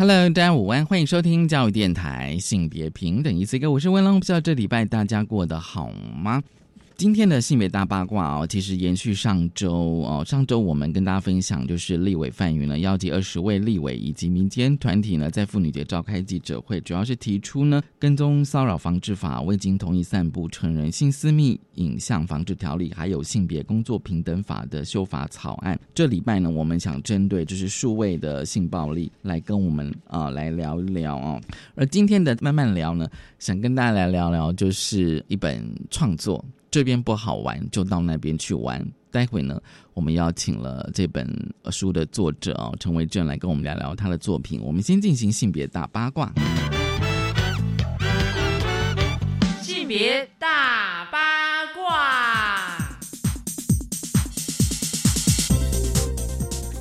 Hello，大家午安，欢迎收听教育电台性别平等一次一个我是温龙，不知道这礼拜大家过得好吗？今天的性别大八卦哦，其实延续上周哦，上周我们跟大家分享，就是立委范云呢，邀集二十位立委以及民间团体呢，在妇女节召开记者会，主要是提出呢，跟踪骚扰防治法未经同意散布成人性私密影像防治条例，还有性别工作平等法的修法草案。这礼拜呢，我们想针对就是数位的性暴力来跟我们啊来聊一聊哦。而今天的慢慢聊呢，想跟大家来聊聊，就是一本创作。这边不好玩，就到那边去玩。待会呢，我们邀请了这本书的作者哦，陈维正来跟我们聊聊他的作品。我们先进行性别大八卦。性别大八卦。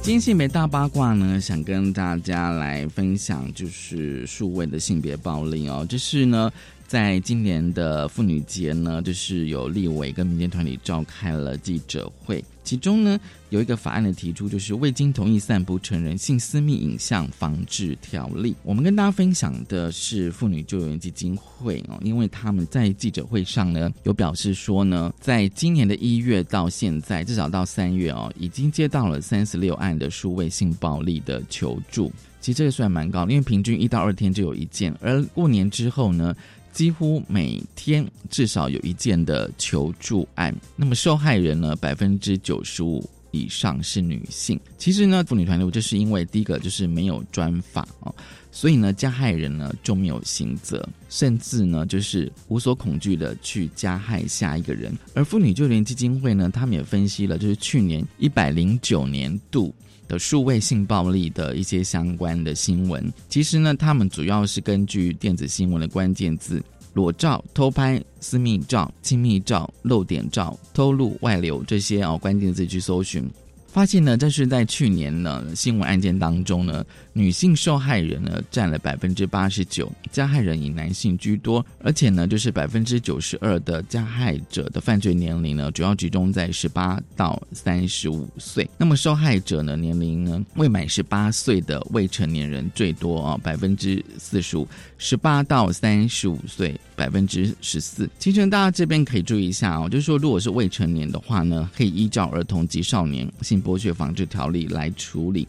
今天性别大八卦呢，想跟大家来分享，就是数位的性别暴力哦，这是呢。在今年的妇女节呢，就是有立委跟民间团体召开了记者会，其中呢有一个法案的提出，就是未经同意散布成人性私密影像防治条例。我们跟大家分享的是妇女救援基金会哦，因为他们在记者会上呢有表示说呢，在今年的一月到现在，至少到三月哦，已经接到了三十六案的数位性暴力的求助。其实这个算蛮高，因为平均一到二天就有一件，而过年之后呢。几乎每天至少有一件的求助案，那么受害人呢，百分之九十五以上是女性。其实呢，妇女团队就是因为第一个就是没有专法哦，所以呢，加害人呢就没有刑责，甚至呢就是无所恐惧的去加害下一个人。而妇女救援基金会呢，他们也分析了，就是去年一百零九年度。的数位性暴力的一些相关的新闻，其实呢，他们主要是根据电子新闻的关键字“裸照、偷拍、私密照、亲密照、露点照、偷录、外流”这些哦关键字去搜寻。发现呢，这是在去年呢新闻案件当中呢，女性受害人呢占了百分之八十九，加害人以男性居多，而且呢，就是百分之九十二的加害者的犯罪年龄呢，主要集中在十八到三十五岁。那么受害者呢年龄呢未满十八岁的未成年人最多啊，百分之四十五，十八到三十五岁百分之十四。其实大家这边可以注意一下哦，就是说如果是未成年的话呢，可以依照儿童及少年性。剥削防治条例来处理，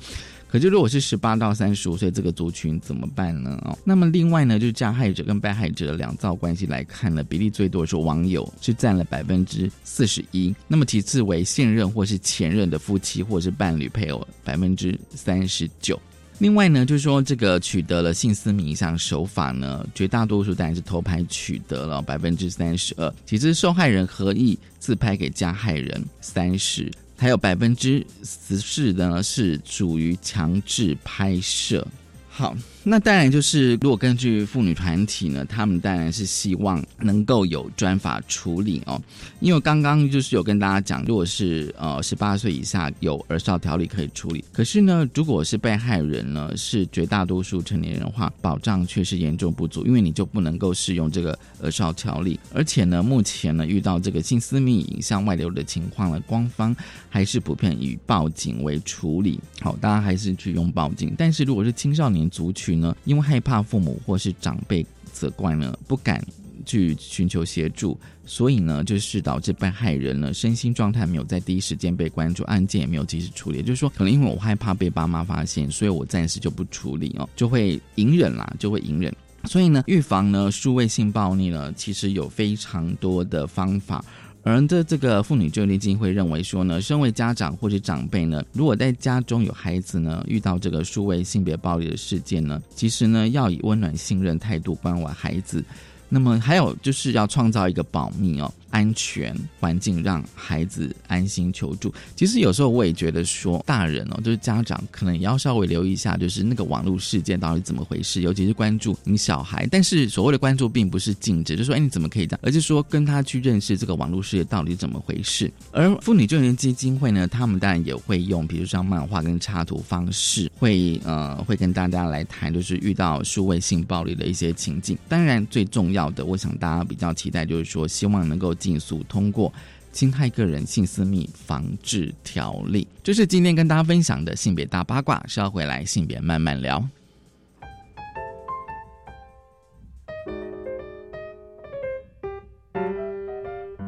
可是如果是十八到三十五岁这个族群怎么办呢？哦，那么另外呢，就是加害者跟被害者的两造关系来看呢，比例最多是网友，是占了百分之四十一。那么其次为现任或是前任的夫妻或是伴侣配偶，百分之三十九。另外呢，就是说这个取得了性私密影像手法呢，绝大多数当然是偷拍取得了百分之三十二，其次受害人合意自拍给加害人三十。还有百分之十四的呢，是属于强制拍摄。好。那当然就是，如果根据妇女团体呢，他们当然是希望能够有专法处理哦。因为刚刚就是有跟大家讲，如果是呃十八岁以下有儿少条例可以处理，可是呢，如果是被害人呢是绝大多数成年人的话，保障却是严重不足，因为你就不能够适用这个儿少条例。而且呢，目前呢遇到这个性私密影像外流的情况呢，官方还是普遍以报警为处理。好，大家还是去用报警。但是如果是青少年族群，呢，因为害怕父母或是长辈责怪呢，不敢去寻求协助，所以呢，就是导致被害人呢身心状态没有在第一时间被关注，案件也没有及时处理。就是说，可能因为我害怕被爸妈发现，所以我暂时就不处理哦，就会隐忍啦，就会隐忍。所以呢，预防呢数位性暴力呢，其实有非常多的方法。而的这个妇女救援基金会认为说呢，身为家长或者长辈呢，如果在家中有孩子呢，遇到这个数位性别暴力的事件呢，其实呢，要以温暖信任态度关怀孩子，那么还有就是要创造一个保密哦。安全环境让孩子安心求助。其实有时候我也觉得说，大人哦，就是家长可能也要稍微留意一下，就是那个网络事件到底怎么回事，尤其是关注你小孩。但是所谓的关注，并不是禁止，就说哎你怎么可以这样，而是说跟他去认识这个网络世界到底怎么回事。而妇女救援基金会呢，他们当然也会用，比如像漫画跟插图方式，会呃会跟大家来谈，就是遇到数位性暴力的一些情境。当然最重要的，我想大家比较期待，就是说希望能够。尽速通过《侵害个人性私密防治条例》。这是今天跟大家分享的性别大八卦，是要回来性别慢慢聊。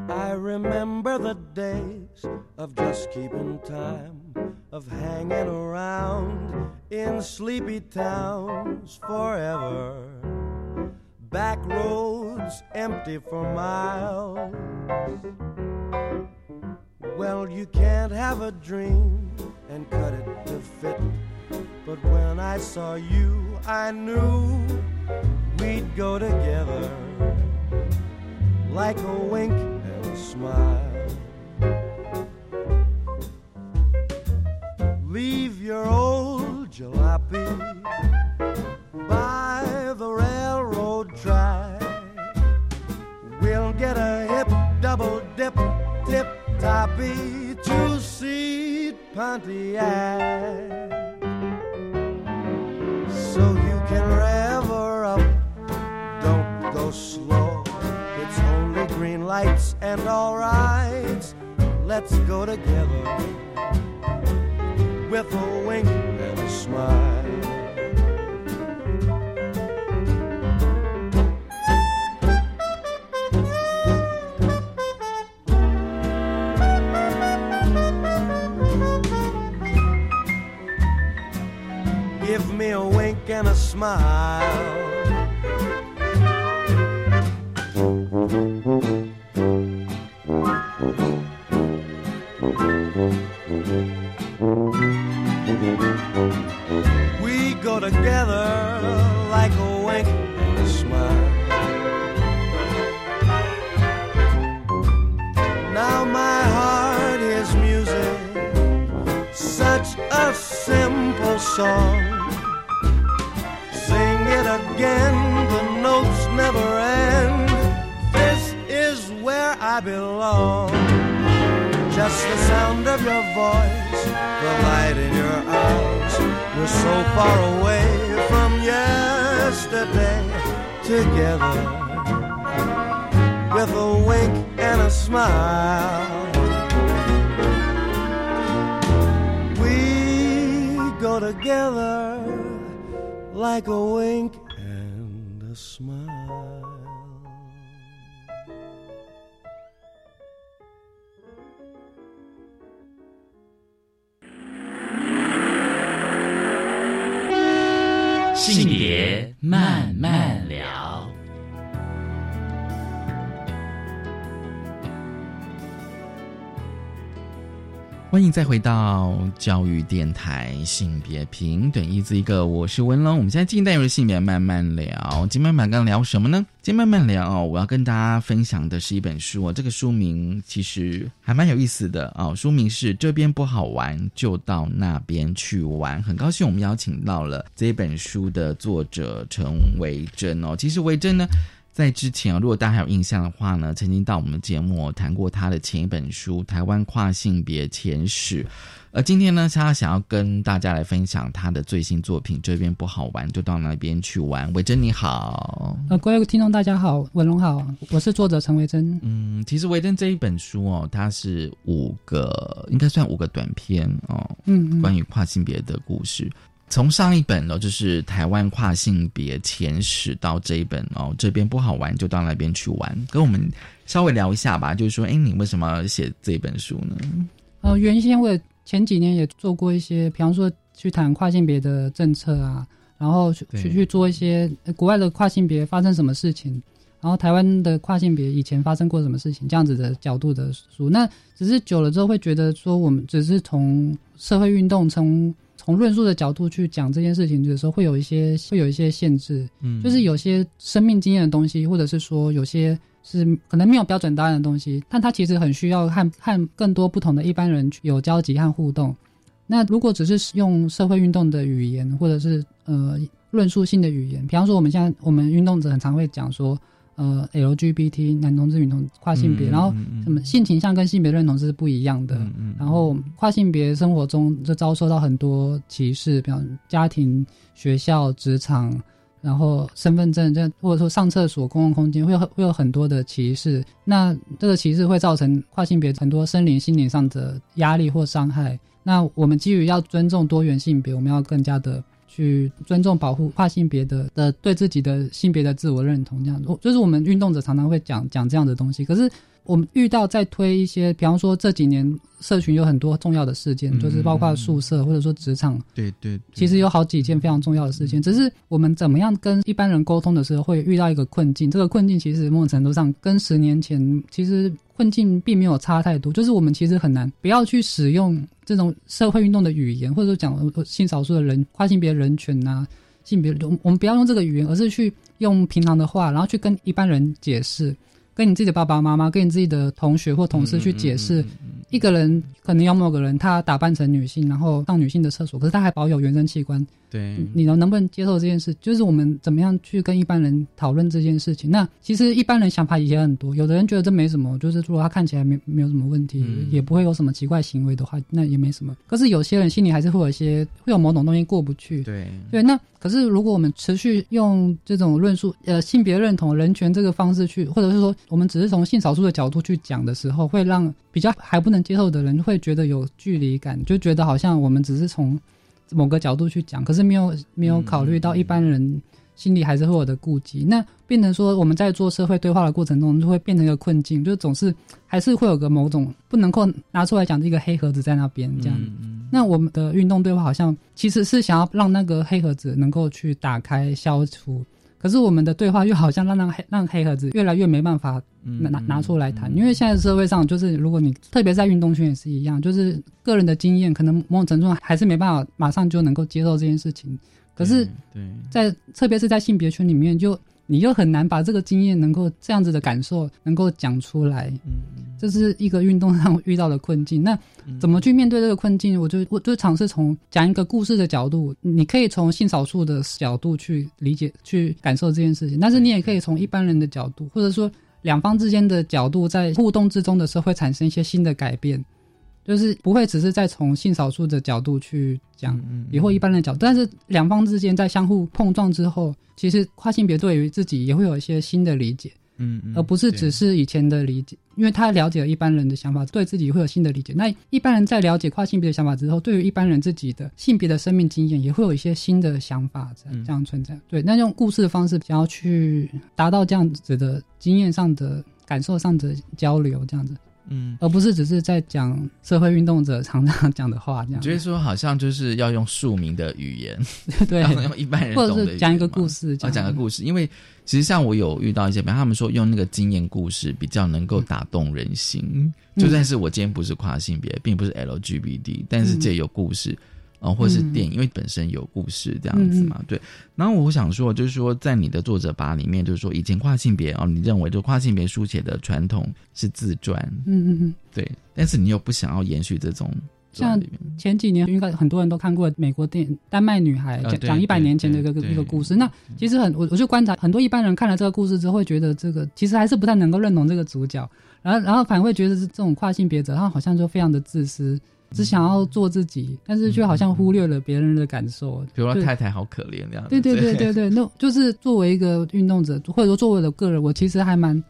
I remember the days of just keeping time, of hanging around in sleepy towns forever. Back roads empty for miles. Well, you can't have a dream and cut it to fit. But when I saw you, I knew we'd go together like a wink and a smile. Leave your old jalopy by the railroad track. We'll get a hip double dip tip toppy two seat Pontiac. So you can rev her up, don't go slow. It's only green lights and all right. Let's go together with a wink and a smile. Give me a wink and a smile. 欢迎再回到教育电台性别平等一字一个，我是文龙。我们现在进单元性别慢慢聊，今天慢慢聊什么呢？今天慢慢聊，我要跟大家分享的是一本书哦，这个书名其实还蛮有意思的哦。书名是这边不好玩，就到那边去玩。很高兴我们邀请到了这本书的作者陈维珍哦。其实维珍呢。在之前啊，如果大家还有印象的话呢，曾经到我们节目谈过他的前一本书《台湾跨性别前史》，而今天呢，他想要跟大家来分享他的最新作品。这边不好玩，就到那边去玩。维珍你好，呃，各位听众大家好，文龙好，我是作者陈维珍。嗯，其实维珍这一本书哦，它是五个，应该算五个短篇哦，嗯，关于跨性别的故事。从上一本哦，就是台湾跨性别前史到这一本哦，这边不好玩就到那边去玩，跟我们稍微聊一下吧。就是说，哎，你为什么要写这本书呢？呃，原先我前几年也做过一些，比方说去谈跨性别的政策啊，然后去去做一些国外的跨性别发生什么事情，然后台湾的跨性别以前发生过什么事情，这样子的角度的书。那只是久了之后会觉得说，我们只是从社会运动从从论述的角度去讲这件事情的时候，会有一些会有一些限制，嗯，就是有些生命经验的东西，或者是说有些是可能没有标准答案的东西，但它其实很需要和和更多不同的一般人有交集和互动。那如果只是用社会运动的语言，或者是呃论述性的语言，比方说我们现在我们运动者很常会讲说。呃，LGBT 男同志、女同跨性别，然后什么性倾向跟性别认同是不一样的。然后跨性别生活中就遭受到很多歧视，比方家庭、学校、职场，然后身份证这或者说上厕所、公共空间会有会有很多的歧视。那这个歧视会造成跨性别很多生理、心理上的压力或伤害。那我们基于要尊重多元性别，我们要更加的。去尊重、保护跨性别的的对自己的性别的自我认同，这样子，就是我们运动者常常会讲讲这样的东西。可是我们遇到在推一些，比方说这几年。社群有很多重要的事件，就是包括宿舍或者说职场，对对，其实有好几件非常重要的事件。只是我们怎么样跟一般人沟通的时候，会遇到一个困境。这个困境其实某种程度上跟十年前其实困境并没有差太多。就是我们其实很难不要去使用这种社会运动的语言，或者说讲性少数的人、跨性别人权啊、性别，我们不要用这个语言，而是去用平常的话，然后去跟一般人解释。跟你自己的爸爸妈妈、跟你自己的同学或同事去解释，一个人可能有某个人他打扮成女性，然后上女性的厕所，可是他还保有原生器官。对，你能能不能接受这件事？就是我们怎么样去跟一般人讨论这件事情？那其实一般人想法也很多，有的人觉得这没什么，就是如果他看起来没没有什么问题，也不会有什么奇怪行为的话，那也没什么。可是有些人心里还是会有一些会有某种东西过不去。对对，那可是如果我们持续用这种论述呃性别认同、人权这个方式去，或者是说我们只是从性少数的角度去讲的时候，会让比较还不能接受的人会觉得有距离感，就觉得好像我们只是从。某个角度去讲，可是没有没有考虑到一般人心里还是会有的顾忌，那变成说我们在做社会对话的过程中，就会变成一个困境，就总是还是会有个某种不能够拿出来讲的一个黑盒子在那边这样。那我们的运动对话好像其实是想要让那个黑盒子能够去打开消除。可是我们的对话又好像让让黑让黑盒子越来越没办法拿拿拿出来谈，因为现在社会上就是如果你特别在运动圈也是一样，就是个人的经验可能某种程度上还是没办法马上就能够接受这件事情。可是，在特别是在性别圈里面就。你又很难把这个经验能够这样子的感受能够讲出来，嗯，这是一个运动上遇到的困境。那怎么去面对这个困境？我就我就尝试从讲一个故事的角度，你可以从性少数的角度去理解、去感受这件事情，但是你也可以从一般人的角度，或者说两方之间的角度，在互动之中的时候会产生一些新的改变。就是不会只是在从性少数的角度去讲，也或一般的角度，但是两方之间在相互碰撞之后，其实跨性别对于自己也会有一些新的理解，嗯嗯，而不是只是以前的理解，因为他了解了一般人的想法，对自己会有新的理解。那一般人在了解跨性别的想法之后，对于一般人自己的性别的生命经验，也会有一些新的想法在这样存在。对，那用故事的方式，想要去达到这样子的经验上的感受上的交流，这样子。嗯，而不是只是在讲社会运动者常常讲的话，这样。觉得说好像就是要用庶民的语言，对，用一般人或者是讲一个故事，讲讲个故事。因为其实像我有遇到一些，比方他们说用那个经验故事比较能够打动人心。就算是我今天不是跨性别，并不是 LGBT，但是这有故事。啊，或是电影，因为本身有故事这样子嘛，对。然后我想说，就是说，在你的作者吧里面，就是说，以前跨性别哦，你认为就跨性别书写的传统是自传，嗯嗯嗯，对。但是你又不想要延续这种，像前几年应该很多人都看过美国电影《丹麦女孩》，讲讲一百年前的一个一个故事。那其实很，我我就观察很多一般人看了这个故事之后，会觉得这个其实还是不太能够认同这个主角，然后然后反而会觉得是这种跨性别者，他好像就非常的自私。只想要做自己，但是却好像忽略了别人的感受。比如说太太好可怜那样。对对对对对，那就是作为一个运动者，或者说作为我的个人，我其实还蛮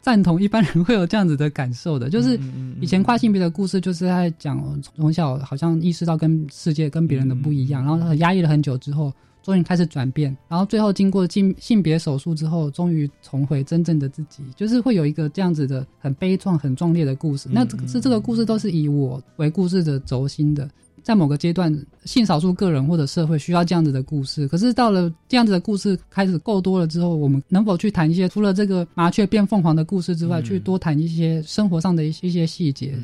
赞同一般人会有这样子的感受的。就是以前跨性别的故事，就是在讲从小好像意识到跟世界跟别人的不一样，然后压抑了很久之后。终于开始转变，然后最后经过性性别手术之后，终于重回真正的自己，就是会有一个这样子的很悲壮、很壮烈的故事。那这是这个故事都是以我为故事的轴心的。在某个阶段，性少数个人或者社会需要这样子的故事。可是到了这样子的故事开始够多了之后，我们能否去谈一些除了这个麻雀变凤凰的故事之外，去多谈一些生活上的一些一些细节，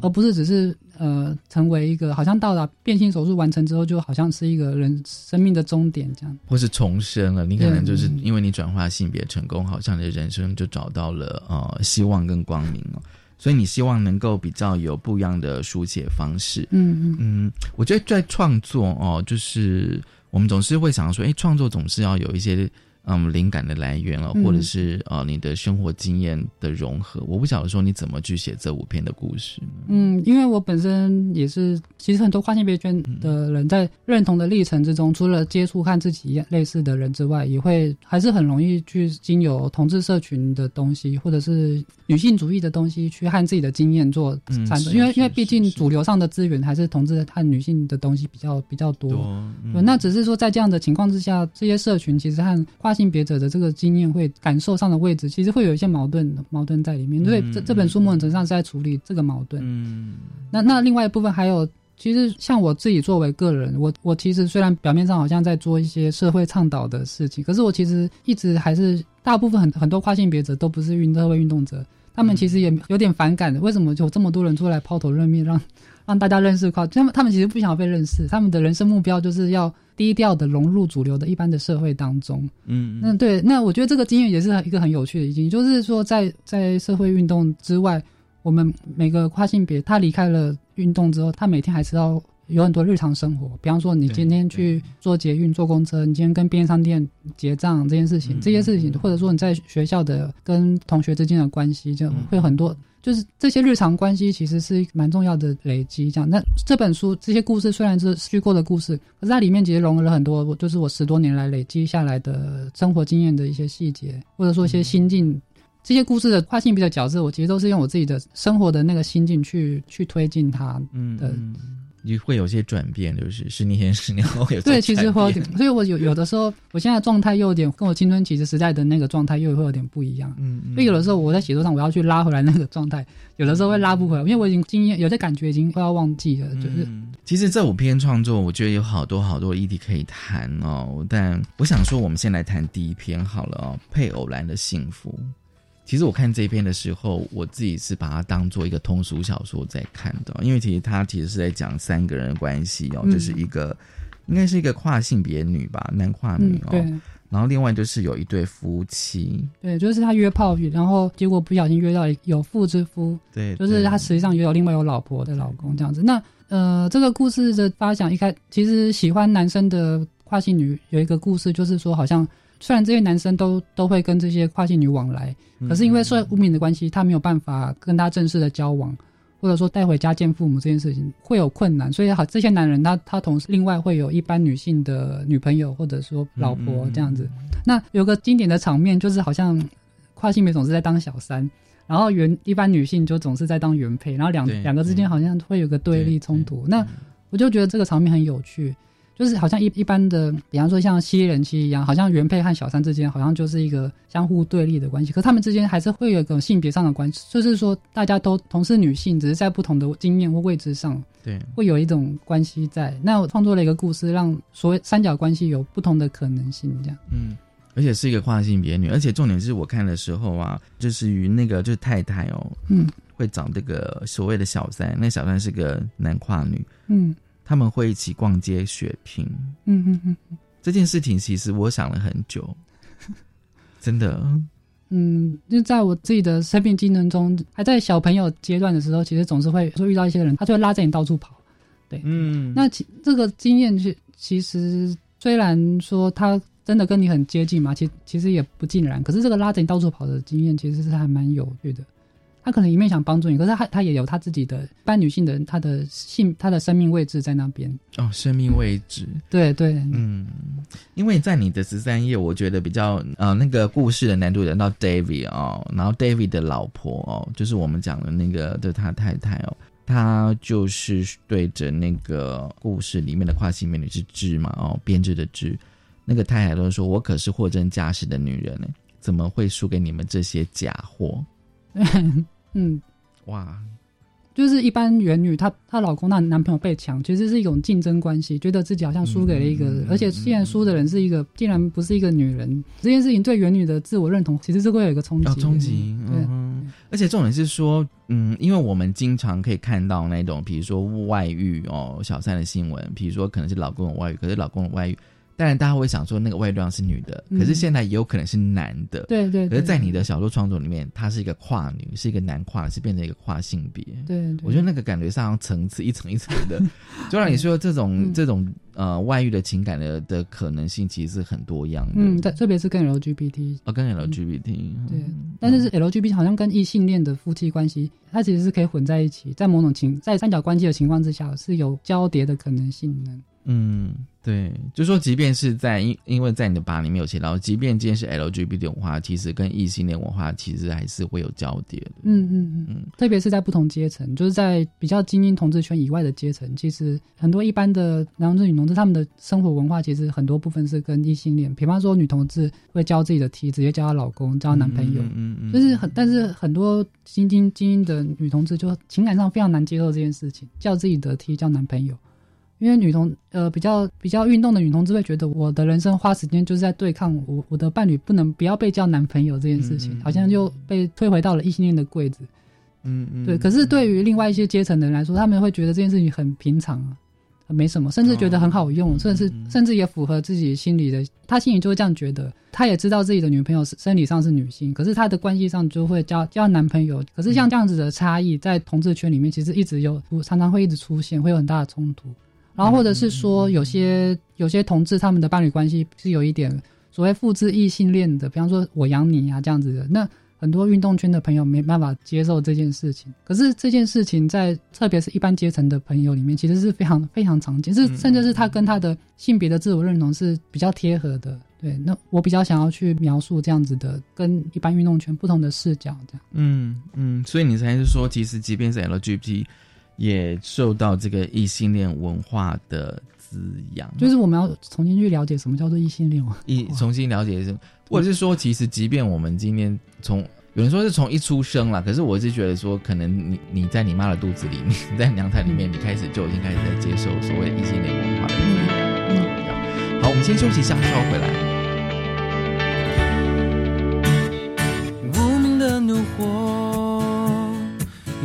而不是只是呃成为一个好像到达变性手术完成之后，就好像是一个人生命的终点这样，或是重生了。你可能就是因为你转化性别成功，好像你的人生就找到了呃希望跟光明了。所以你希望能够比较有不一样的书写方式，嗯嗯嗯，我觉得在创作哦，就是我们总是会想说，哎，创作总是要有一些。嗯，灵感的来源了，或者是呃，你的生活经验的融合。我不晓得说你怎么去写这五篇的故事。嗯，因为我本身也是，其实很多跨性别圈的人在认同的历程之中，除了接触和自己一样类似的人之外，也会还是很容易去经由同志社群的东西，或者是女性主义的东西，去和自己的经验做产生。因为因为毕竟主流上的资源还是同志和女性的东西比较比较多。那只是说在这样的情况之下，这些社群其实和跨性别者的这个经验会感受上的位置，其实会有一些矛盾矛盾在里面。所以这这本书某种程度上是在处理这个矛盾。嗯，那那另外一部分还有，其实像我自己作为个人，我我其实虽然表面上好像在做一些社会倡导的事情，可是我其实一直还是大部分很很多跨性别者都不是运社会运动者，他们其实也有点反感的。为什么有这么多人出来抛头露面，让让大家认识跨？他们他们其实不想被认识，他们的人生目标就是要。低调的融入主流的一般的社会当中，嗯，那对，那我觉得这个经验也是一个很有趣的经验，就是说在在社会运动之外，我们每个跨性别他离开了运动之后，他每天还是要有很多日常生活，比方说你今天去坐捷运、坐公车，你今天跟便利商店结账这件事情，这些事情，或者说你在学校的跟同学之间的关系，就会很多。就是这些日常关系其实是蛮重要的累积，这样。那这本书这些故事虽然是虚构的故事，可是它里面其实融合了很多，就是我十多年来累积下来的生活经验的一些细节，或者说一些心境。这些故事的跨性别的角色，我其实都是用我自己的生活的那个心境去去推进它的。你会有些转变，就是十年前、十年后有对，其实会有点，所以我有有的时候，我现在状态又有点跟我青春期时代的那个状态又会有点不一样。嗯，所以有的时候我在写作上我要去拉回来那个状态，有的时候会拉不回来，因为我已经经验有些感觉已经快要忘记了。就是，其实这五篇创作，我觉得有好多好多议题可以谈哦。但我想说，我们先来谈第一篇好了哦，《配偶栏的幸福》。其实我看这篇的时候，我自己是把它当做一个通俗小说在看的，因为其实它其实是在讲三个人的关系哦，就是一个应该是一个跨性别女吧，男跨女哦，然后另外就是有一对夫妻，对，就是他约炮，然后结果不小心约到有妇之夫，对，就是他实际上也有另外有老婆的老公这样子。那呃，这个故事的发想一开，其实喜欢男生的跨性女有一个故事，就是说好像。虽然这些男生都都会跟这些跨性女往来，可是因为受污名的关系，他没有办法跟他正式的交往，或者说带回家见父母这件事情会有困难。所以好，这些男人他他同时另外会有一般女性的女朋友或者说老婆这样子。那有个经典的场面就是好像跨性别总是在当小三，然后原一般女性就总是在当原配，然后两两个之间好像会有个对立冲突。那我就觉得这个场面很有趣。就是好像一一般的，比方说像吸人妻一样，好像原配和小三之间好像就是一个相互对立的关系，可他们之间还是会有一个性别上的关系，就是说大家都同是女性，只是在不同的经验或位置上，对，会有一种关系在。那我创作了一个故事，让所谓三角关系有不同的可能性，这样。嗯，而且是一个跨性别女，而且重点是我看的时候啊，就是与那个就是太太哦，嗯，会找这个所谓的小三，那小三是个男跨女，嗯。他们会一起逛街血拼，嗯嗯嗯，这件事情其实我想了很久，真的，嗯，就在我自己的生命技能中，还在小朋友阶段的时候，其实总是会说遇到一些人，他就会拉着你到处跑，对，嗯，那其这个经验是其实虽然说他真的跟你很接近嘛，其其实也不尽然，可是这个拉着你到处跑的经验，其实是还蛮有趣的。他可能一面想帮助你，可是他他也有他自己的般女性的他的性他的生命位置在那边。哦，生命位置。对对。嗯，因为在你的十三页，我觉得比较呃那个故事的难度人到 David 哦，然后 David 的老婆哦，就是我们讲的那个的他太太哦，他就是对着那个故事里面的跨性美女是织嘛哦，编织的织，那个太太都说我可是货真价实的女人呢，怎么会输给你们这些假货？嗯，哇，就是一般原女，她她老公她男朋友被抢，其实是一种竞争关系，觉得自己好像输给了一个，而且既然输的人是一个，竟然不是一个女人，这件事情对原女的自我认同其实是会有一个冲击。冲击，对。而且重点是说，嗯，因为我们经常可以看到那种，比如说外遇哦，小三的新闻，比如说可能是老公有外遇，可是老公有外遇。当然，大家会想说那个外对象是女的，可是现在也有可能是男的。对对。可是，在你的小说创作里面，他是一个跨女，是一个男跨，是变成一个跨性别。对。我觉得那个感觉上层次一层一层的，就让你说这种这种呃外遇的情感的的可能性其实是很多样的。嗯，特别是跟 LGBT 哦，跟 LGBT 对，但是是 LGBT 好像跟异性恋的夫妻关系，它其实是可以混在一起，在某种情在三角关系的情况之下是有交叠的可能性的。嗯。对，就说即便是在因因为在你的吧里面有写到，即便今天是 LGBT 文化，其实跟异性恋文化其实还是会有交叠的。嗯嗯嗯，特别是在不同阶层，就是在比较精英同志圈以外的阶层，其实很多一般的男同志、女同志，他们的生活文化其实很多部分是跟异性恋，比方说女同志会教自己的 T，直接教她老公、教男朋友，嗯嗯，就是很，但是很多精英精英的女同志就情感上非常难接受这件事情，叫自己的 T 叫男朋友。因为女同呃比较比较运动的女同志会觉得我的人生花时间就是在对抗我我的伴侣不能不要被叫男朋友这件事情，好像就被推回到了异性恋的柜子。嗯嗯，对。可是对于另外一些阶层的人来说，他们会觉得这件事情很平常，没什么，甚至觉得很好用，甚至甚至也符合自己心里的。他心里就会这样觉得，他也知道自己的女朋友是生理上是女性，可是他的关系上就会交交男朋友。可是像这样子的差异，在同志圈里面其实一直有，常常会一直出现，会有很大的冲突。然后或者是说，有些有些同志他们的伴侣关系是有一点所谓复制异性恋的，比方说我养你啊这样子的，那很多运动圈的朋友没办法接受这件事情。可是这件事情在特别是一般阶层的朋友里面，其实是非常非常常见，是甚至是他跟他的性别的自我认同是比较贴合的。对，那我比较想要去描述这样子的跟一般运动圈不同的视角，这样。嗯嗯，所以你才是说，其实即便是 LGBT。也受到这个异性恋文化的滋养，就是我们要重新去了解什么叫做异性恋嘛，一重新了解，或者是说，其实即便我们今天从有人说是从一出生了，可是我是觉得说，可能你你在你妈的肚子里面，在娘胎里面，你开始就已经开始在接受所谓异性恋文化的滋养。好，我们先休息一下，稍后回来。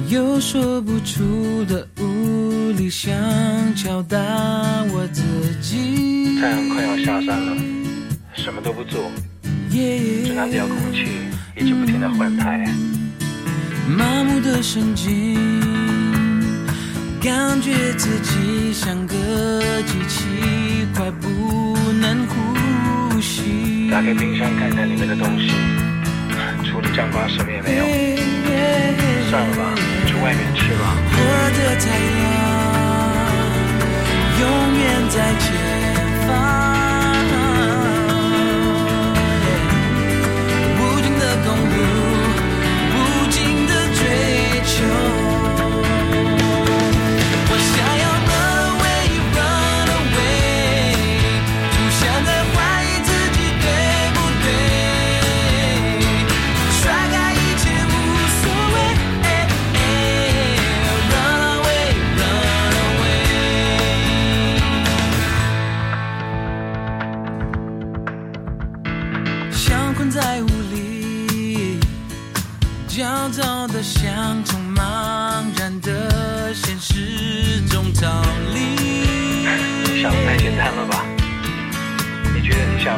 有说不出的无力，想敲打我自己。太阳快要下山了，什么都不做，只拿遥控器一直不停的换台。麻木的神经，感觉自己像个机器，快不能呼吸。打开冰箱看看里面的东西，除了酱瓜什么也没有。算了吧。去外面吃吧。我的太阳永远在前方。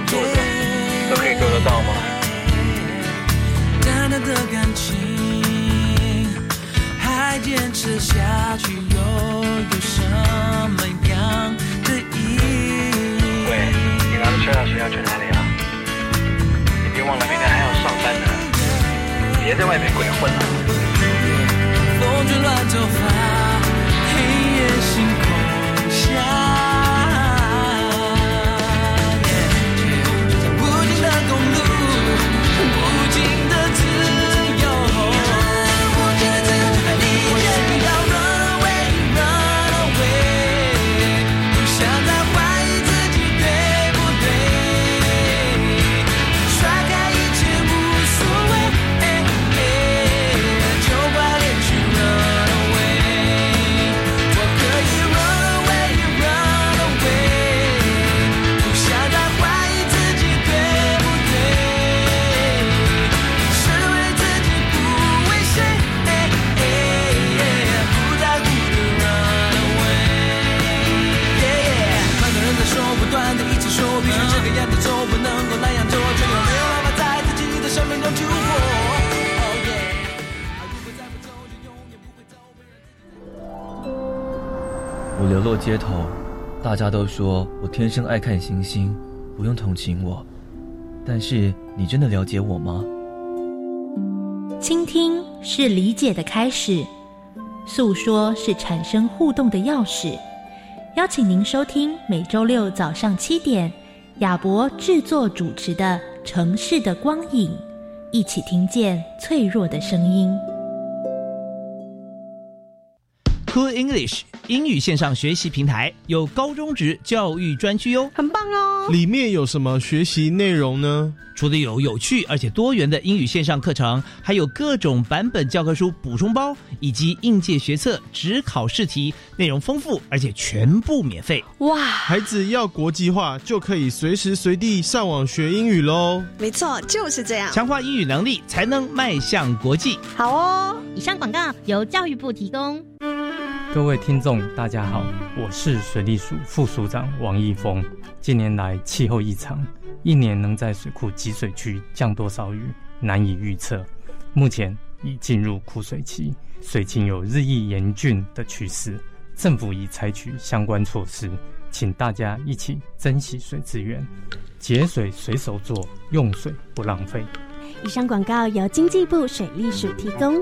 做的都可以做得到吗？淡淡的感情还坚持下去，又有什么样的意义？喂，你拿着车钥匙要去哪里啊？你别忘了明天还要上班呢，别在外面鬼混了。风吹乱头发，黑夜星空大家都说我天生爱看星星，不用同情我。但是你真的了解我吗？倾听是理解的开始，诉说是产生互动的钥匙。邀请您收听每周六早上七点，亚博制作主持的《城市的光影》，一起听见脆弱的声音。Cool English 英语线上学习平台有高中职教育专区哟，很棒哦！里面有什么学习内容呢？除了有有趣而且多元的英语线上课程，还有各种版本教科书补充包，以及应届学测、只考试题，内容丰富而且全部免费。哇！孩子要国际化，就可以随时随地上网学英语喽。没错，就是这样，强化英语能力才能迈向国际。好哦！以上广告由教育部提供。各位听众，大家好，我是水利署副署长王义峰。近年来气候异常，一年能在水库集水区降多少雨难以预测。目前已进入枯水期，水情有日益严峻的趋势，政府已采取相关措施，请大家一起珍惜水资源，节水随手做，用水不浪费。以上广告由经济部水利署提供。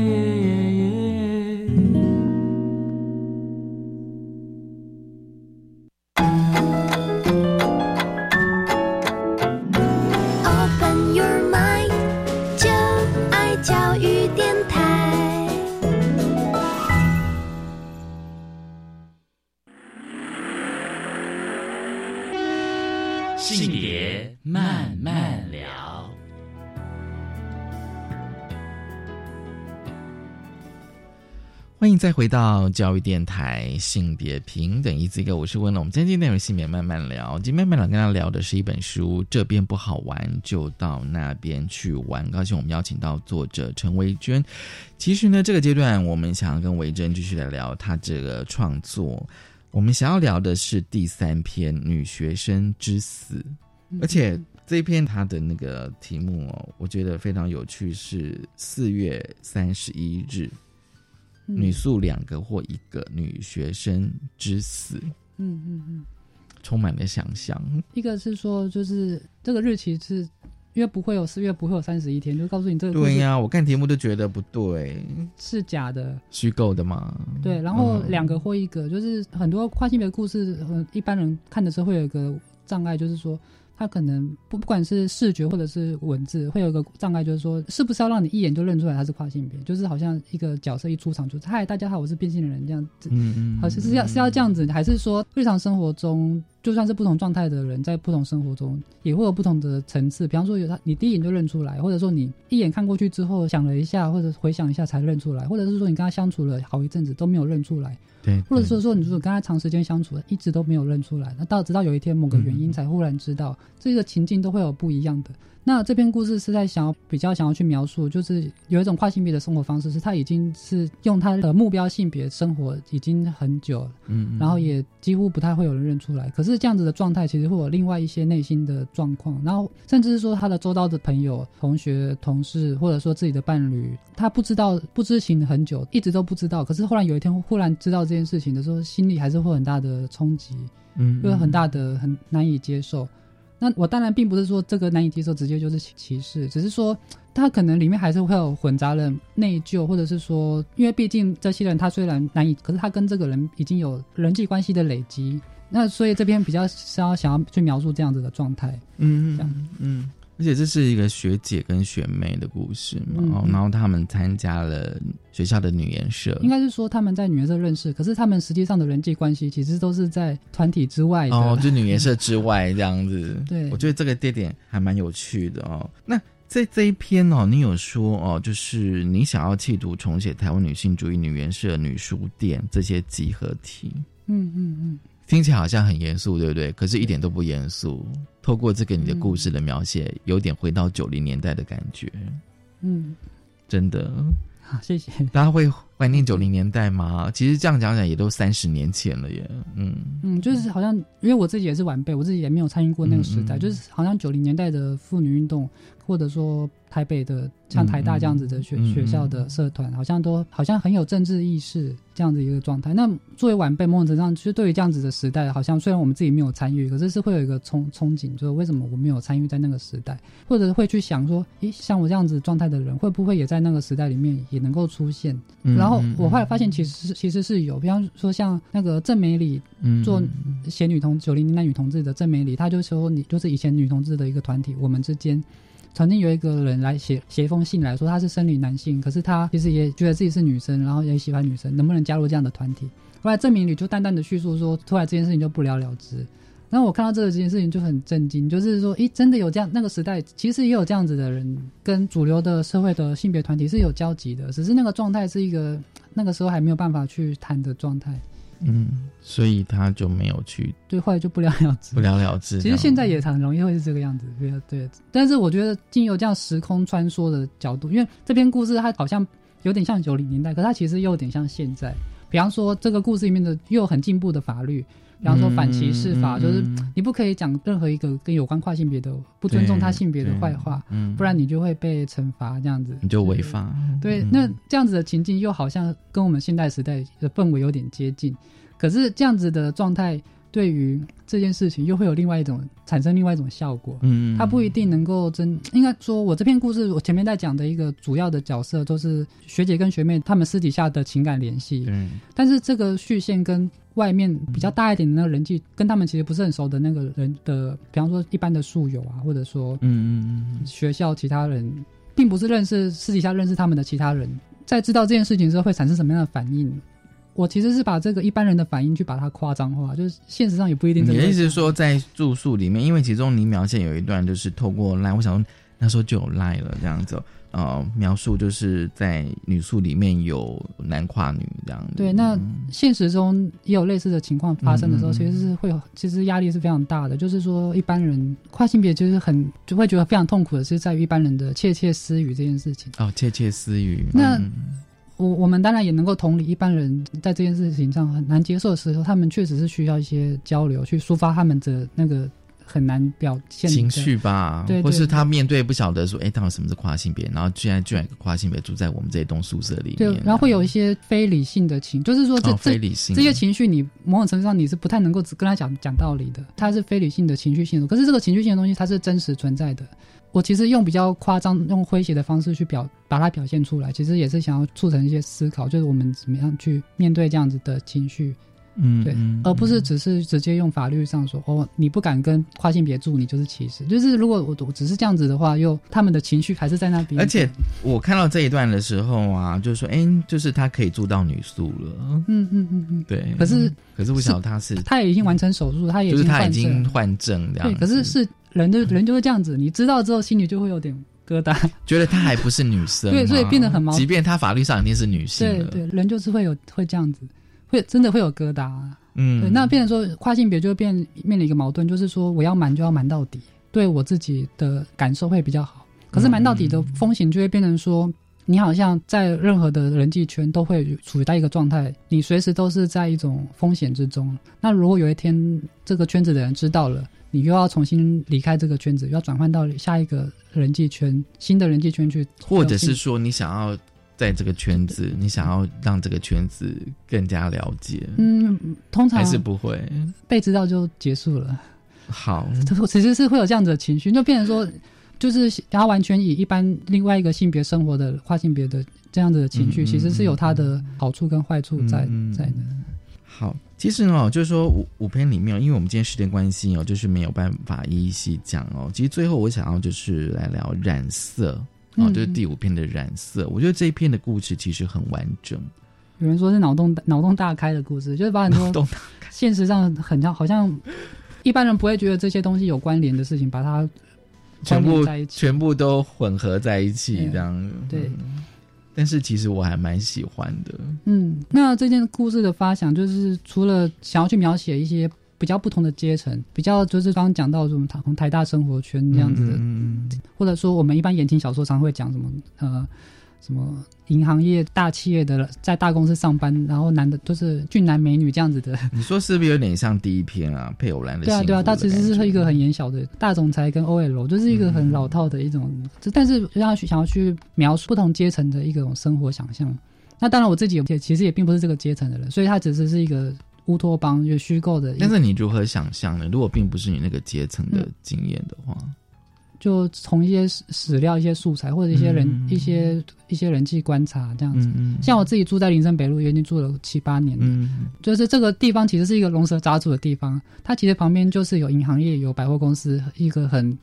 欢迎再回到教育电台性别平等一字一个，我是温龙。我们今天内容性别慢慢聊，今天慢慢聊跟大家聊的是一本书，这边不好玩就到那边去玩。高兴我们邀请到作者陈维娟。其实呢，这个阶段我们想要跟维珍继续来聊他这个创作。我们想要聊的是第三篇《女学生之死》，而且这一篇它的那个题目哦，我觉得非常有趣，是四月三十一日。女宿两个或一个女学生之死，嗯嗯嗯，充满了想象。一个是说，就是这个日期是因为不会有四月，不会有三十一天，就告诉你这个。对呀，我看题目都觉得不对，是假的，虚构的嘛？对，然后两个或一个，就是很多跨性别故事，一般人看的时候会有一个障碍，就是说。他可能不不管是视觉或者是文字，会有一个障碍，就是说，是不是要让你一眼就认出来他是跨性别？就是好像一个角色一出场就嗨，大家好，我是变性人这样子，嗯嗯，好像是要是要这样子，还是说日常生活中？就算是不同状态的人，在不同生活中也会有不同的层次。比方说，有他，你第一眼就认出来，或者说你一眼看过去之后想了一下，或者回想一下才认出来，或者是说你跟他相处了好一阵子都没有认出来，对，或者是说你如果跟他长时间相处，一直都没有认出来，那到直到有一天某个原因才忽然知道，这个情境都会有不一样的。那这篇故事是在想要比较想要去描述，就是有一种跨性别的生活方式，是他已经是用他的目标性别生活已经很久了，嗯，然后也几乎不太会有人认出来。可是这样子的状态，其实会有另外一些内心的状况，然后甚至是说他的周遭的朋友、同学、同事，或者说自己的伴侣，他不知道、不知情很久，一直都不知道。可是后来有一天忽然知道这件事情的时候，心里还是会很大的冲击，嗯，会很大的很难以接受。那我当然并不是说这个难以接受，直接就是歧视，只是说 他可能里面还是会有混杂了内疚，或者是说，因为毕竟这些人他虽然难以，可是他跟这个人已经有人际关系的累积，那所以这边比较是要想要去描述这样子的状态，嗯，嗯，嗯。而且这是一个学姐跟学妹的故事嘛，然后他们参加了学校的女颜社，应该是说他们在女颜社认识，可是他们实际上的人际关系其实都是在团体之外的，哦，就女颜社之外这样子。对，我觉得这个地点还蛮有趣的哦。那在这一篇哦，你有说哦，就是你想要企图重写台湾女性主义女颜社、女书店这些集合体，嗯嗯嗯，听起来好像很严肃，对不对？可是一点都不严肃。透过这个你的故事的描写，有点回到九零年代的感觉。嗯，真的。好，谢谢。大家会怀念九零年代吗？其实这样讲讲，也都三十年前了耶。嗯嗯，就是好像，因为我自己也是晚辈，我自己也没有参与过那个时代，就是好像九零年代的妇女运动，或者说台北的像台大这样子的学学校的社团，好像都好像很有政治意识。这样子一个状态，那作为晚辈，某种程度上，其实对于这样子的时代，好像虽然我们自己没有参与，可是是会有一个憧憧憬，就是为什么我没有参与在那个时代，或者会去想说，咦，像我这样子状态的人，会不会也在那个时代里面也能够出现？然后我后来发现，其实是其实是有，比方说像那个郑美里做写女同九零年代女同志的郑美里，她就说你就是以前女同志的一个团体，我们之间。曾经有一个人来写写一封信来说他是生理男性，可是他其实也觉得自己是女生，然后也喜欢女生，能不能加入这样的团体？后来郑明里就淡淡的叙述说，突然这件事情就不了了之。然后我看到这个这件事情就很震惊，就是说，诶，真的有这样那个时代，其实也有这样子的人跟主流的社会的性别团体是有交集的，只是那个状态是一个那个时候还没有办法去谈的状态。嗯，所以他就没有去，对，后来就不了了之，不了了之。其实现在也很容易会是这个样子，对对。但是我觉得，经由这样时空穿梭的角度，因为这篇故事它好像有点像九零年代，可它其实又有点像现在。比方说，这个故事里面的又很进步的法律，比方说反歧视法，就是你不可以讲任何一个跟有关跨性别的不尊重他性别的坏话，不然你就会被惩罚，这样子你就违法。对，那这样子的情境又好像跟我们现代时代的氛围有点接近。可是这样子的状态，对于这件事情又会有另外一种产生另外一种效果。嗯，它不一定能够真，应该说，我这篇故事我前面在讲的一个主要的角色都是学姐跟学妹他们私底下的情感联系。嗯，但是这个续线跟外面比较大一点的那个人际，跟他们其实不是很熟的那个人的，比方说一般的宿友啊，或者说嗯嗯嗯学校其他人，并不是认识私底下认识他们的其他人，在知道这件事情之后会产生什么样的反应？我其实是把这个一般人的反应去把它夸张化，就是现实上也不一定。你的意思是说，在住宿里面，因为其中你描写有一段就是透过赖，我想那时候就有赖了这样子，呃，描述就是在女宿里面有男跨女这样。对，那现实中也有类似的情况发生的时候，其实是会有，其实压力是非常大的。就是说，一般人跨性别就是很就会觉得非常痛苦的是在于一般人的窃窃私语这件事情。哦，窃窃私语。那。我我们当然也能够同理一般人在这件事情上很难接受的时候，他们确实是需要一些交流，去抒发他们的那个很难表现情绪吧。对，或是他面对不晓得说，哎，到底什么是跨性别？然后居然居然一个跨性别住在我们这栋宿舍里面，对，然后会有一些非理性的情，就是说这非理性这些情绪，你某种程度上你是不太能够只跟他讲讲道理的，他是非理性的情绪性的。可是这个情绪性的东西，它是真实存在的。我其实用比较夸张、用诙谐的方式去表把它表现出来，其实也是想要促成一些思考，就是我们怎么样去面对这样子的情绪，嗯，对，而不是只是直接用法律上说哦，你不敢跟跨性别住，你就是歧视。就是如果我我只是这样子的话，又他们的情绪还是在那边。而且我看到这一段的时候啊，就是说，哎，就是他可以住到女宿了，嗯嗯嗯嗯，对。可是可是不晓得他是，他也已经完成手术，他也就是他已经换证这样。对，可是是。人就人就是这样子，你知道之后心里就会有点疙瘩，觉得她还不是女生，对，所以变得很矛盾。即便她法律上一定是女性，对对，人就是会有会这样子，会真的会有疙瘩。嗯，对，那变成说跨性别就变面临一个矛盾，就是说我要瞒就要瞒到底，对我自己的感受会比较好。可是瞒到底的风险就会变成说，你好像在任何的人际圈都会处于在一个状态，你随时都是在一种风险之中。那如果有一天这个圈子的人知道了，你又要重新离开这个圈子，又要转换到下一个人际圈、新的人际圈去，或者是说你想要在这个圈子，你想要让这个圈子更加了解，嗯，通常还是不会被知道就结束了。好，其实是会有这样子的情绪，就变成说，就是他完全以一般另外一个性别生活的跨性别的这样子的情绪，其实是有它的好处跟坏处在在的。好。其实呢，就是说五五篇里面，因为我们今天时间关系哦，就是没有办法一一细讲哦。其实最后我想要就是来聊染色哦，这是第五篇的染色。我觉得这一篇的故事其实很完整。有人说是脑洞脑洞大开的故事，就是把很多现实上很像好像一般人不会觉得这些东西有关联的事情，把它全部在一起，全部都混合在一起这样。对。但是其实我还蛮喜欢的。嗯，那这件故事的发想就是除了想要去描写一些比较不同的阶层，比较就是刚刚讲到什么从台大生活圈这样子的，嗯或者说我们一般言情小说常会讲什么呃。什么银行业大企业的在大公司上班，然后男的都是俊男美女这样子的。你说是不是有点像第一篇啊？配偶栏的对啊对啊，它其实是一个很眼小的大总裁跟 OL，就是一个很老套的一种。但是让想要去描述不同阶层的一种生活想象。那当然我自己也其实也并不是这个阶层的人，所以它只是是一个乌托邦，就虚构的。但是你如何想象呢？如果并不是你那个阶层的经验的话？就从一些史料、一些素材，或者一些人、一些一些人际观察这样子。像我自己住在林森北路，也已经住了七八年了。就是这个地方其实是一个龙蛇杂处的地方，它其实旁边就是有银行业、有百货公司，一个很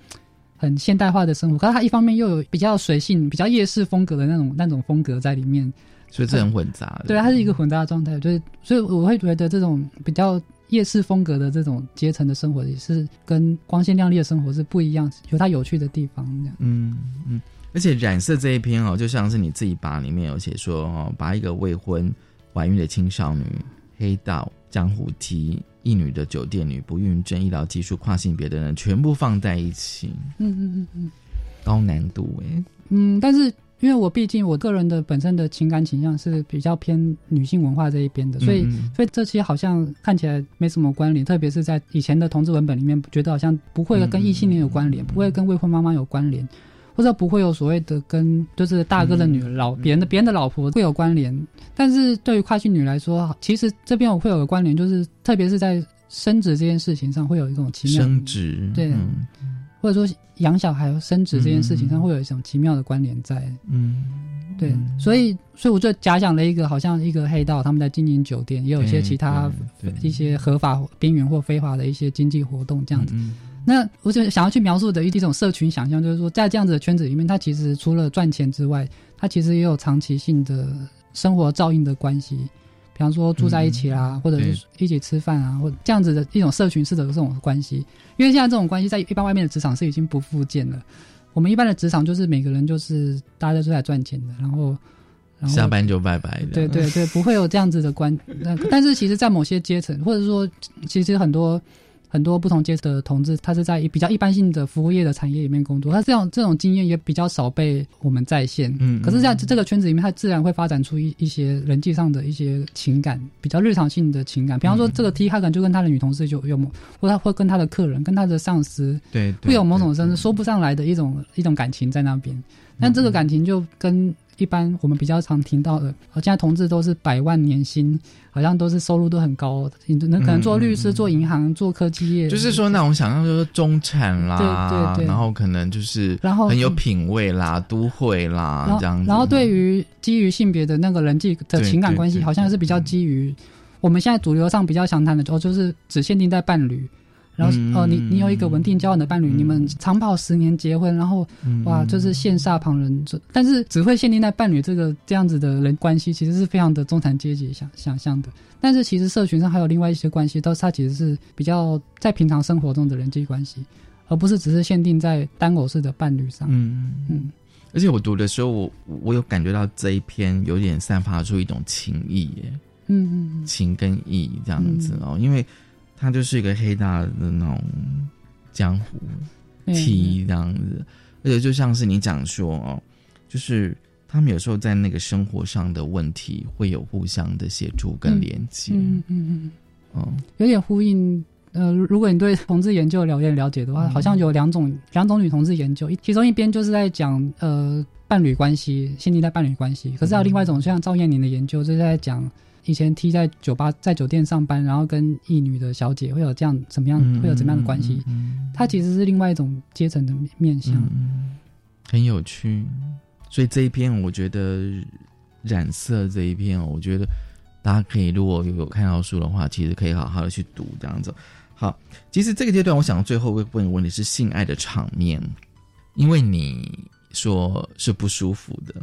很现代化的生活。可是它一方面又有比较随性、比较夜市风格的那种那种风格在里面，所以这很混杂的。对，它是一个混杂的状态。就是所以我会觉得这种比较。夜市风格的这种阶层的生活也是跟光鲜亮丽的生活是不一样，有它有趣的地方。这样，嗯嗯，而且染色这一篇哦，就像是你自己把里面有写说哦，把一个未婚怀孕的青少女、黑道、江湖梯、一女的酒店女、不孕症、医疗技术、跨性别的人全部放在一起。嗯嗯嗯嗯，高难度哎。嗯，但是。因为我毕竟我个人的本身的情感倾向是比较偏女性文化这一边的，所以所以这些好像看起来没什么关联，特别是在以前的同志文本里面，觉得好像不会跟异性恋有关联，不会跟未婚妈妈有关联，或者不会有所谓的跟就是大哥的女儿老别人的别人的老婆会有关联。但是对于跨性女来说，其实这边我会有个关联，就是特别是在生殖这件事情上会有一种奇妙生殖对。或者说养小孩、生殖这件事情上会有一种奇妙的关联在，嗯，对，所以，所以我就假想了一个好像一个黑道，他们在经营酒店，也有一些其他一些合法边缘或非法的一些经济活动这样子。那我就想要去描述的一种社群想象，就是说，在这样子的圈子里面，它其实除了赚钱之外，它其实也有长期性的生活照应的关系。比方说住在一起啦，或者是一起吃饭啊，或这样子的一种社群式的这种关系。因为现在这种关系在一般外面的职场是已经不复见了。我们一般的职场就是每个人就是大家都在赚钱的，然后然后下班就拜拜的。对对对，不会有这样子的关。但是其实，在某些阶层，或者说其实很多。很多不同阶层的同志，他是在比较一般性的服务业的产业里面工作，他这样这种经验也比较少被我们再现。嗯，可是，在这个圈子里面，他自然会发展出一一些人际上的一些情感，比较日常性的情感。比方说，这个 T 他可能就跟他的女同事就有某，或他会跟他的客人、跟他的上司，对，会有某种甚至说不上来的一种一种感情在那边。但这个感情就跟。一般我们比较常听到的，现在同志都是百万年薪，好像都是收入都很高，那可能做律师、做银行、做科技业。就是说那种想象就是中产啦，对对对，然后可能就是然后很有品味啦，都会啦这样子。然后对于基于性别的那个人际的情感关系，好像是比较基于我们现在主流上比较想谈的，哦，就是只限定在伴侣。然后呃，你你有一个稳定交往的伴侣，你们长跑十年结婚，然后哇，就是羡煞旁人。但是只会限定在伴侣这个这样子的人关系，其实是非常的中产阶级想想象的。但是其实社群上还有另外一些关系，都是它其实是比较在平常生活中的人际关系，而不是只是限定在单偶式的伴侣上。嗯嗯。而且我读的时候，我我有感觉到这一篇有点散发出一种情意耶。嗯嗯。情跟义这样子哦，因为。他就是一个黑大的那种江湖，T 这样子，而且就像是你讲说哦，就是他们有时候在那个生活上的问题会有互相的协助跟连接，嗯嗯嗯，哦，有点呼应。呃，如果你对同志研究了解了解的话，好像有两种两种女同志研究，其中一边就是在讲呃伴侣关系，限定在伴侣关系，可是还有另外一种像赵燕宁的研究，就是在讲。以前 T 在酒吧在酒店上班，然后跟一女的小姐会有这样怎么样，会有怎么样的关系？它其实是另外一种阶层的面相，很有趣。所以这一篇，我觉得染色这一篇，我觉得大家可以如果有看到书的话，其实可以好好的去读这样子。好，其实这个阶段，我想最后会问的问题是性爱的场面，因为你说是不舒服的，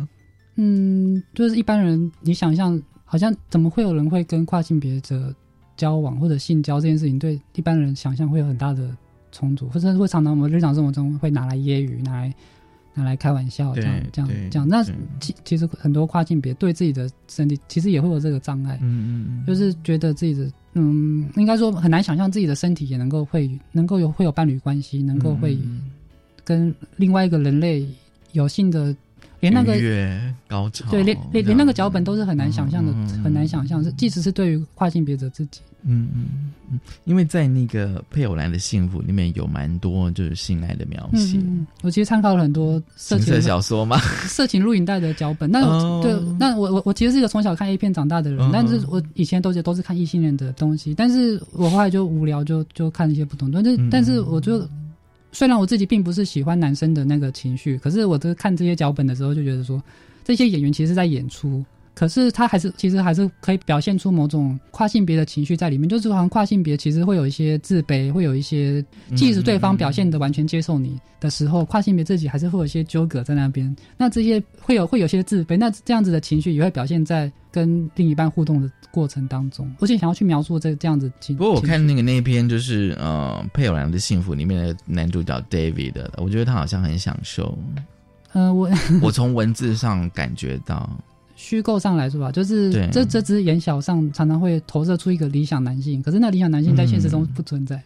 嗯，就是一般人你想象。好像怎么会有人会跟跨性别者交往或者性交这件事情，对一般人想象会有很大的冲突，或者会常常我们日常生活中会拿来揶揄，拿来拿来开玩笑，这样这样这样。那其其实很多跨性别对自己的身体其实也会有这个障碍，嗯嗯就是觉得自己的嗯，应该说很难想象自己的身体也能够会能够有会有伴侣关系，能够会嗯跟另外一个人类有性的，连那个高潮，对，连连连那个脚本都是很难想象的，很难想象。是即使是对于跨性别者自己，嗯嗯嗯，因为在那个配偶栏的幸福里面有蛮多就是性爱的描写，我其实参考了很多色情小说嘛？色情录影带的脚本。那、哦对，那我我我其实是一个从小看 A 片长大的人，嗯但是我以前都是都是看异性恋的东西，但是我后来就无聊就就看一些不同的，但是、嗯但是我就。虽然我自己并不是喜欢男生的那个情绪，可是我这看这些脚本的时候就觉得说，这些演员其实在演出，可是他还是其实还是可以表现出某种跨性别的情绪在里面，就是好像跨性别其实会有一些自卑，会有一些，即使对方表现的完全接受你的时候，跨性别自己还是会有一些纠葛在那边。那这些会有会有些自卑，那这样子的情绪也会表现在跟另一半互动的过程当中。而且想要去描述这这样子情，不过我看那个那篇就是呃《配偶栏的幸福》里面的男主角 David 的，我觉得他好像很享受。呃，我 我从文字上感觉到，虚构上来说吧，就是对。这这只眼小上常常会投射出一个理想男性，可是那理想男性在现实中不存在。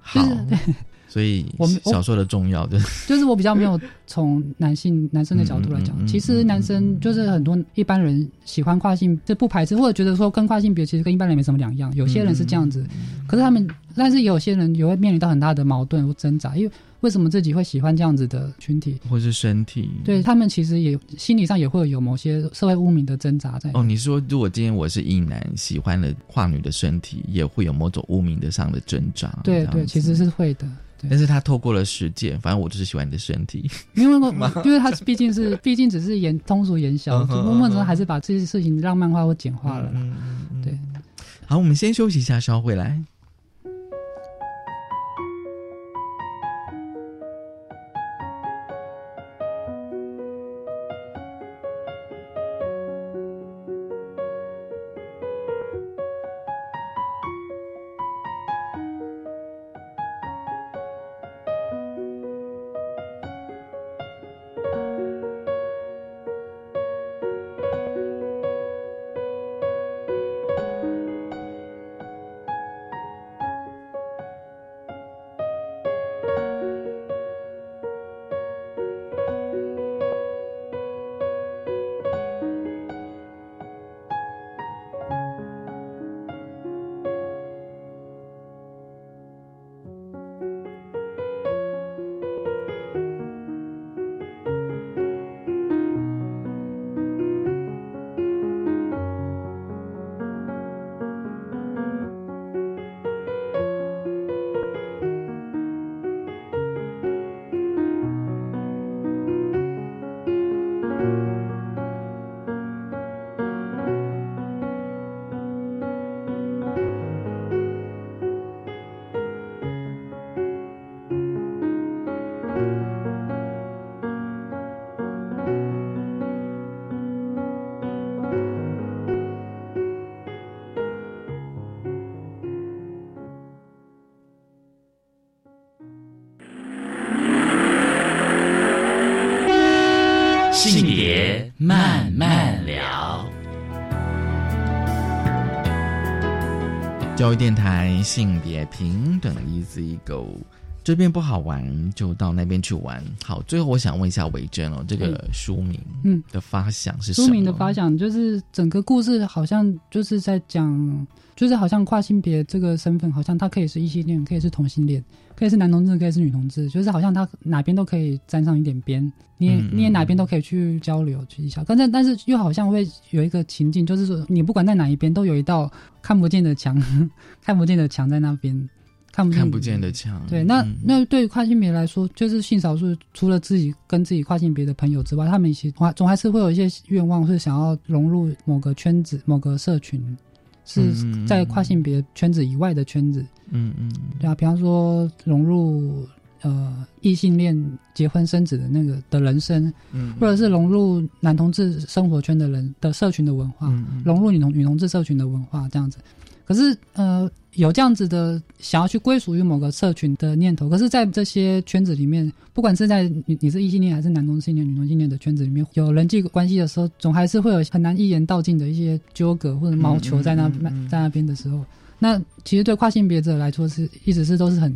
好。就是对，所以我们我小说的重要的，就是我比较没有从男性男生的角度来讲，其实男生就是很多一般人喜欢跨性，这不排斥或者觉得说跟跨性别其实跟一般人没什么两样，有些人是这样子，可是他们，但是也有些人也会面临到很大的矛盾或挣扎，因为为什么自己会喜欢这样子的群体？或是身体。对他们其实也心理上也会有某些社会污名的挣扎在。哦，你说如果今天我是异男，喜欢了跨女的身体，也会有某种污名的上的挣扎。对对，其实是会的。对但是他透过了实践，反正我就是喜欢你的身体。因为 因为他毕竟是毕竟只是言通俗言小，嗯哼某种程度还是把这些事情浪漫化或简化了啦。嗯对，好，我们先休息一下，稍后回来。教育电台性别平等，Easy Go。这边不好玩，就到那边去玩。好，最后我想问一下维珍哦，这个书名嗯的发想是什么？书名的发想就是整个故事好像就是在讲，就是好像跨性别这个身份，好像他可以是异性恋，可以是同性恋，可以是男同志，可以是女同志，就是好像他哪边都可以沾上一点边，你也、嗯你也哪边都可以去交流去一下。但是但是又好像会有一个情境，就是说你不管在哪一边，都有一道看不见的墙，看不见的墙在那边。看不见看不见的墙。对，那、嗯那对于跨性别来说，就是性少数除了自己跟自己跨性别的朋友之外，他们其实总总还是会有一些愿望，是想要融入某个圈子、某个社群，是在跨性别圈子以外的圈子。嗯嗯，对啊，比方说融入呃异性恋结婚生子的那个的人生，嗯或者是融入男同志生活圈的人的社群的文化，融入女同女同志社群的文化这样子。可是呃，有这样子的想要去归属于某个社群的念头，可是，在这些圈子里面，不管是在你你是异性恋还是男同性恋、女同性恋的圈子里面，有人际关系的时候，总还是会有很难一言道尽的一些纠葛或者毛球在那、在那边的时候。那其实对跨性别者来说，是一直是都是很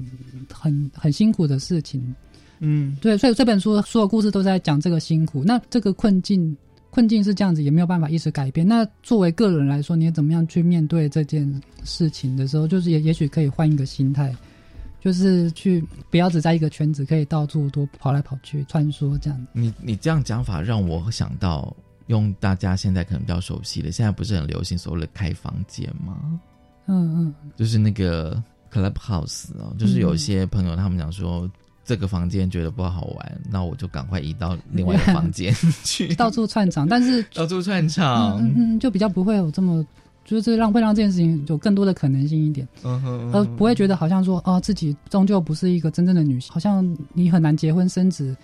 很很辛苦的事情。嗯，对，所以这本书所有故事都在讲这个辛苦。那这个困境。困境是这样子，也没有办法一时改变。那作为个人来说，你怎么样去面对这件事情的时候，就是也也许可以换一个心态，就是去不要只在一个圈子，可以到处多跑来跑去穿梭这样。你你这样讲法让我想到，用大家现在可能比较熟悉的，现在不是很流行所谓的开房间吗？嗯嗯，就是那个 Clubhouse 哦，就是有一些朋友他们讲说。这个房间觉得不好玩，那我就赶快移到另外一个房间 去，到处串场。但是 到处串场，嗯，就比较不会有这么，就是让会让这件事情有更多的可能性一点，嗯哼，而不会觉得好像说哦，自己终究不是一个真正的女性，好像你很难结婚生子。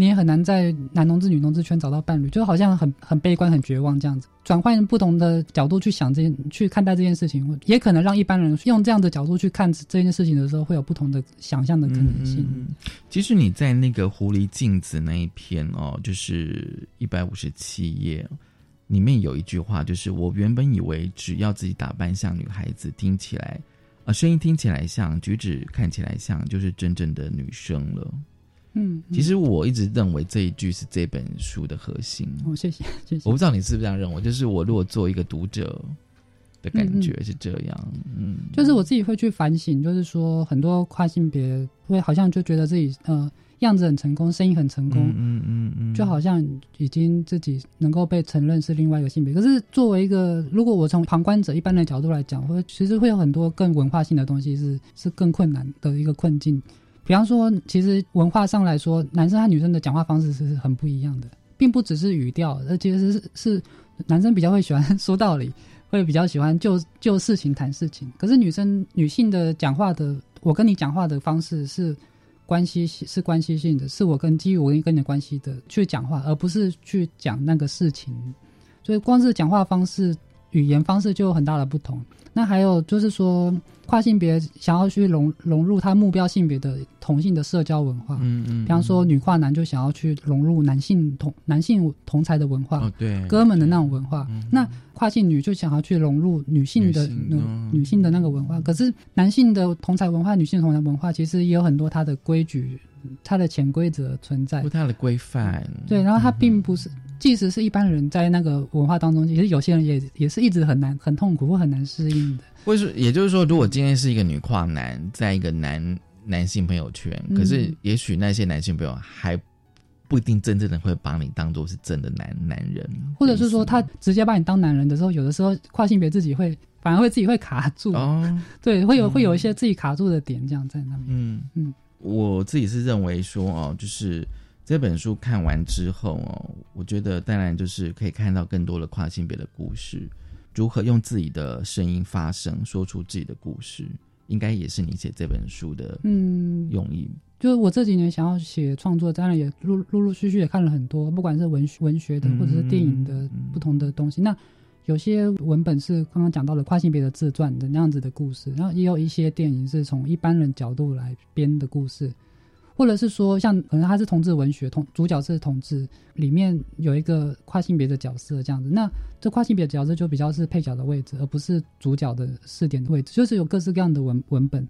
你也很难在男同志、女同志圈找到伴侣，就好像很很悲观、很绝望这样子。转换不同的角度去想这件、去看待这件事情，也可能让一般人用这样的角度去看这件事情的时候，会有不同的想象的可能性。其实你在那个《狐狸镜子》那一篇哦，就是一百五十七页里面有一句话，就是我原本以为只要自己打扮像女孩子，听起来啊声音听起来像，举止看起来像，就是真正的女生了。嗯，其实我一直认为这一句是这本书的核心。哦，谢谢，谢谢。我不知道你是不是这样认为，就是我如果做一个读者的感觉是这样。嗯，就是我自己会去反省，就是说很多跨性别会好像就觉得自己呃样子很成功，声音很成功，嗯嗯嗯，就好像已经自己能够被承认是另外一个性别。可是作为一个，如果我从旁观者一般的角度来讲，会其实会有很多更文化性的东西是是更困难的一个困境。比方说，其实文化上来说，男生和女生的讲话方式是很不一样的，并不只是语调，而其实是是男生比较会喜欢说道理，会比较喜欢就就事情谈事情。可是女生女性的讲话的，我跟你讲话的方式是关系是关系性的，是我跟基于我跟跟你的关系的去讲话，而不是去讲那个事情。所以光是讲话方式、语言方式就有很大的不同。那还有就是说。跨性别想要去融融入他目标性别的同性的社交文化，嗯嗯，比方说女跨男就想要去融入男性同男性同才的文化，哦对，哥们的那种文化。那跨性女就想要去融入女性的女性的那个文化，可是男性的同才文化、女性同才文化其实也有很多它的规矩、它的潜规则存在，它的规范。对，然后它并不是，即使是一般人在那个文化当中，其实有些人也也是一直很难、很痛苦或很难适应的。或是，也就是说，如果今天是一个女跨男，在一个男男性朋友圈，可是也许那些男性朋友还不一定真正的会把你当做是真的男男人，或者是说他直接把你当男人的时候，有的时候跨性别自己会反而会自己会卡住。哦，对，会有会有一些自己卡住的点，这样在那边。嗯。嗯，我自己是认为说哦，就是这本书看完之后哦，我觉得当然就是可以看到更多的跨性别的故事。如何用自己的声音发声，说出自己的故事，应该也是你写这本书的嗯用意。就是我这几年想要写创作，当然也陆陆陆续续也看了很多，不管是文文学的或者是电影的不同的东西。那有些文本是刚刚讲到了跨性别的自传的那样子的故事，然后也有一些电影是从一般人角度来编的故事。或者是说，像可能他是同志文学，同主角是同志，里面有一个跨性别的角色这样子，那这跨性别的角色就比较是配角的位置，而不是主角的视点的位置，就是有各式各样的文文本。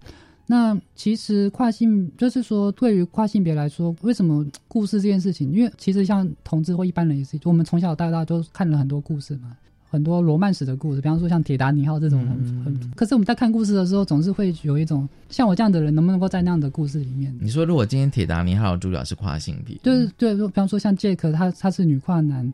那其实跨性就是说，对于跨性别来说，为什么故事这件事情？因为其实像同志或一般人也是，我们从小到大都看了很多故事嘛。很多罗曼史的故事，比方说像铁达尼号这种很很，可是我们在看故事的时候，总是会有一种像我这样的人，能不能够在那样的故事里面？你说，如果今天铁达尼号主角是跨性别，就是对，比方说像杰克，他他是女跨男，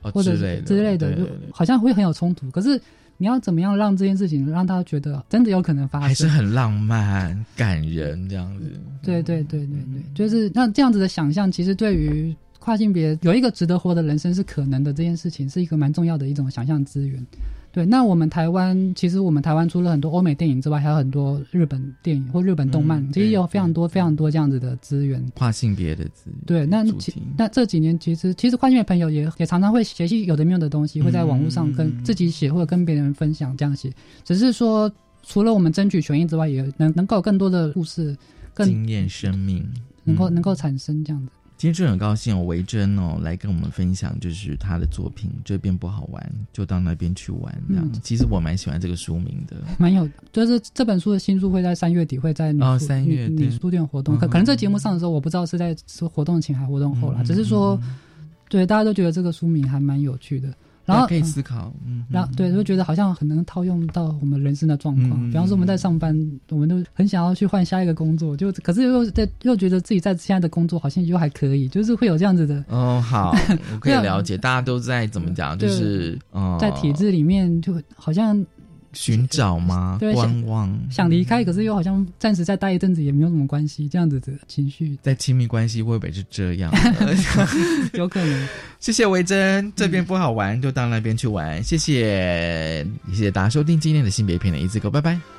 或者之类的，好像会很有冲突。可是你要怎么样让这件事情让他觉得真的有可能发生，还是很浪漫、感人这样子？对对对对对，就是那这样子的想象，其实对于。跨性别有一个值得活的人生是可能的这件事情，是一个蛮重要的一种想象资源。对，那我们台湾其实我们台湾除了很多欧美电影之外，还有很多日本电影或日本动漫，其实有非常多非常多这样子的资源，跨性别的资源。对，那其那这几年其实其实跨性别朋友也也常常会写些有的没有的东西，会在网络上跟自己写或者跟别人分享这样写，只是说除了我们争取权益之外，也能能够有更多的故事、更经验、生命能够能够产生这样子。今天就很高兴，维珍哦来跟我们分享，就是他的作品这边不好玩，就到那边去玩这样。子。其实我蛮喜欢这个书名的，蛮有，就是这本书的新书会在三月底会在哦三月女书店活动，可可能这节目上的时候，我不知道是在是活动前还活动后啦，只是说，对大家都觉得这个书名还蛮有趣的。然后可以思考，嗯，然后对，就觉得好像很能套用到我们人生的状况。比方说我们在上班，我们都很想要去换下一个工作，就可是又在又觉得自己在现在的工作好像又还可以，就是会有这样子的。哦，好，我可以 了解，大家都在怎么讲，就是在体制里面就好像。寻找吗？观望，想离开，可是又好像暂时再待一阵子也没有什么关系，这样子的情绪，在亲密关系会不会是这样？有可能。谢谢维珍，这边不好玩就到那边去玩。谢谢，谢谢大家收听今天的性别片的一字狗，拜拜。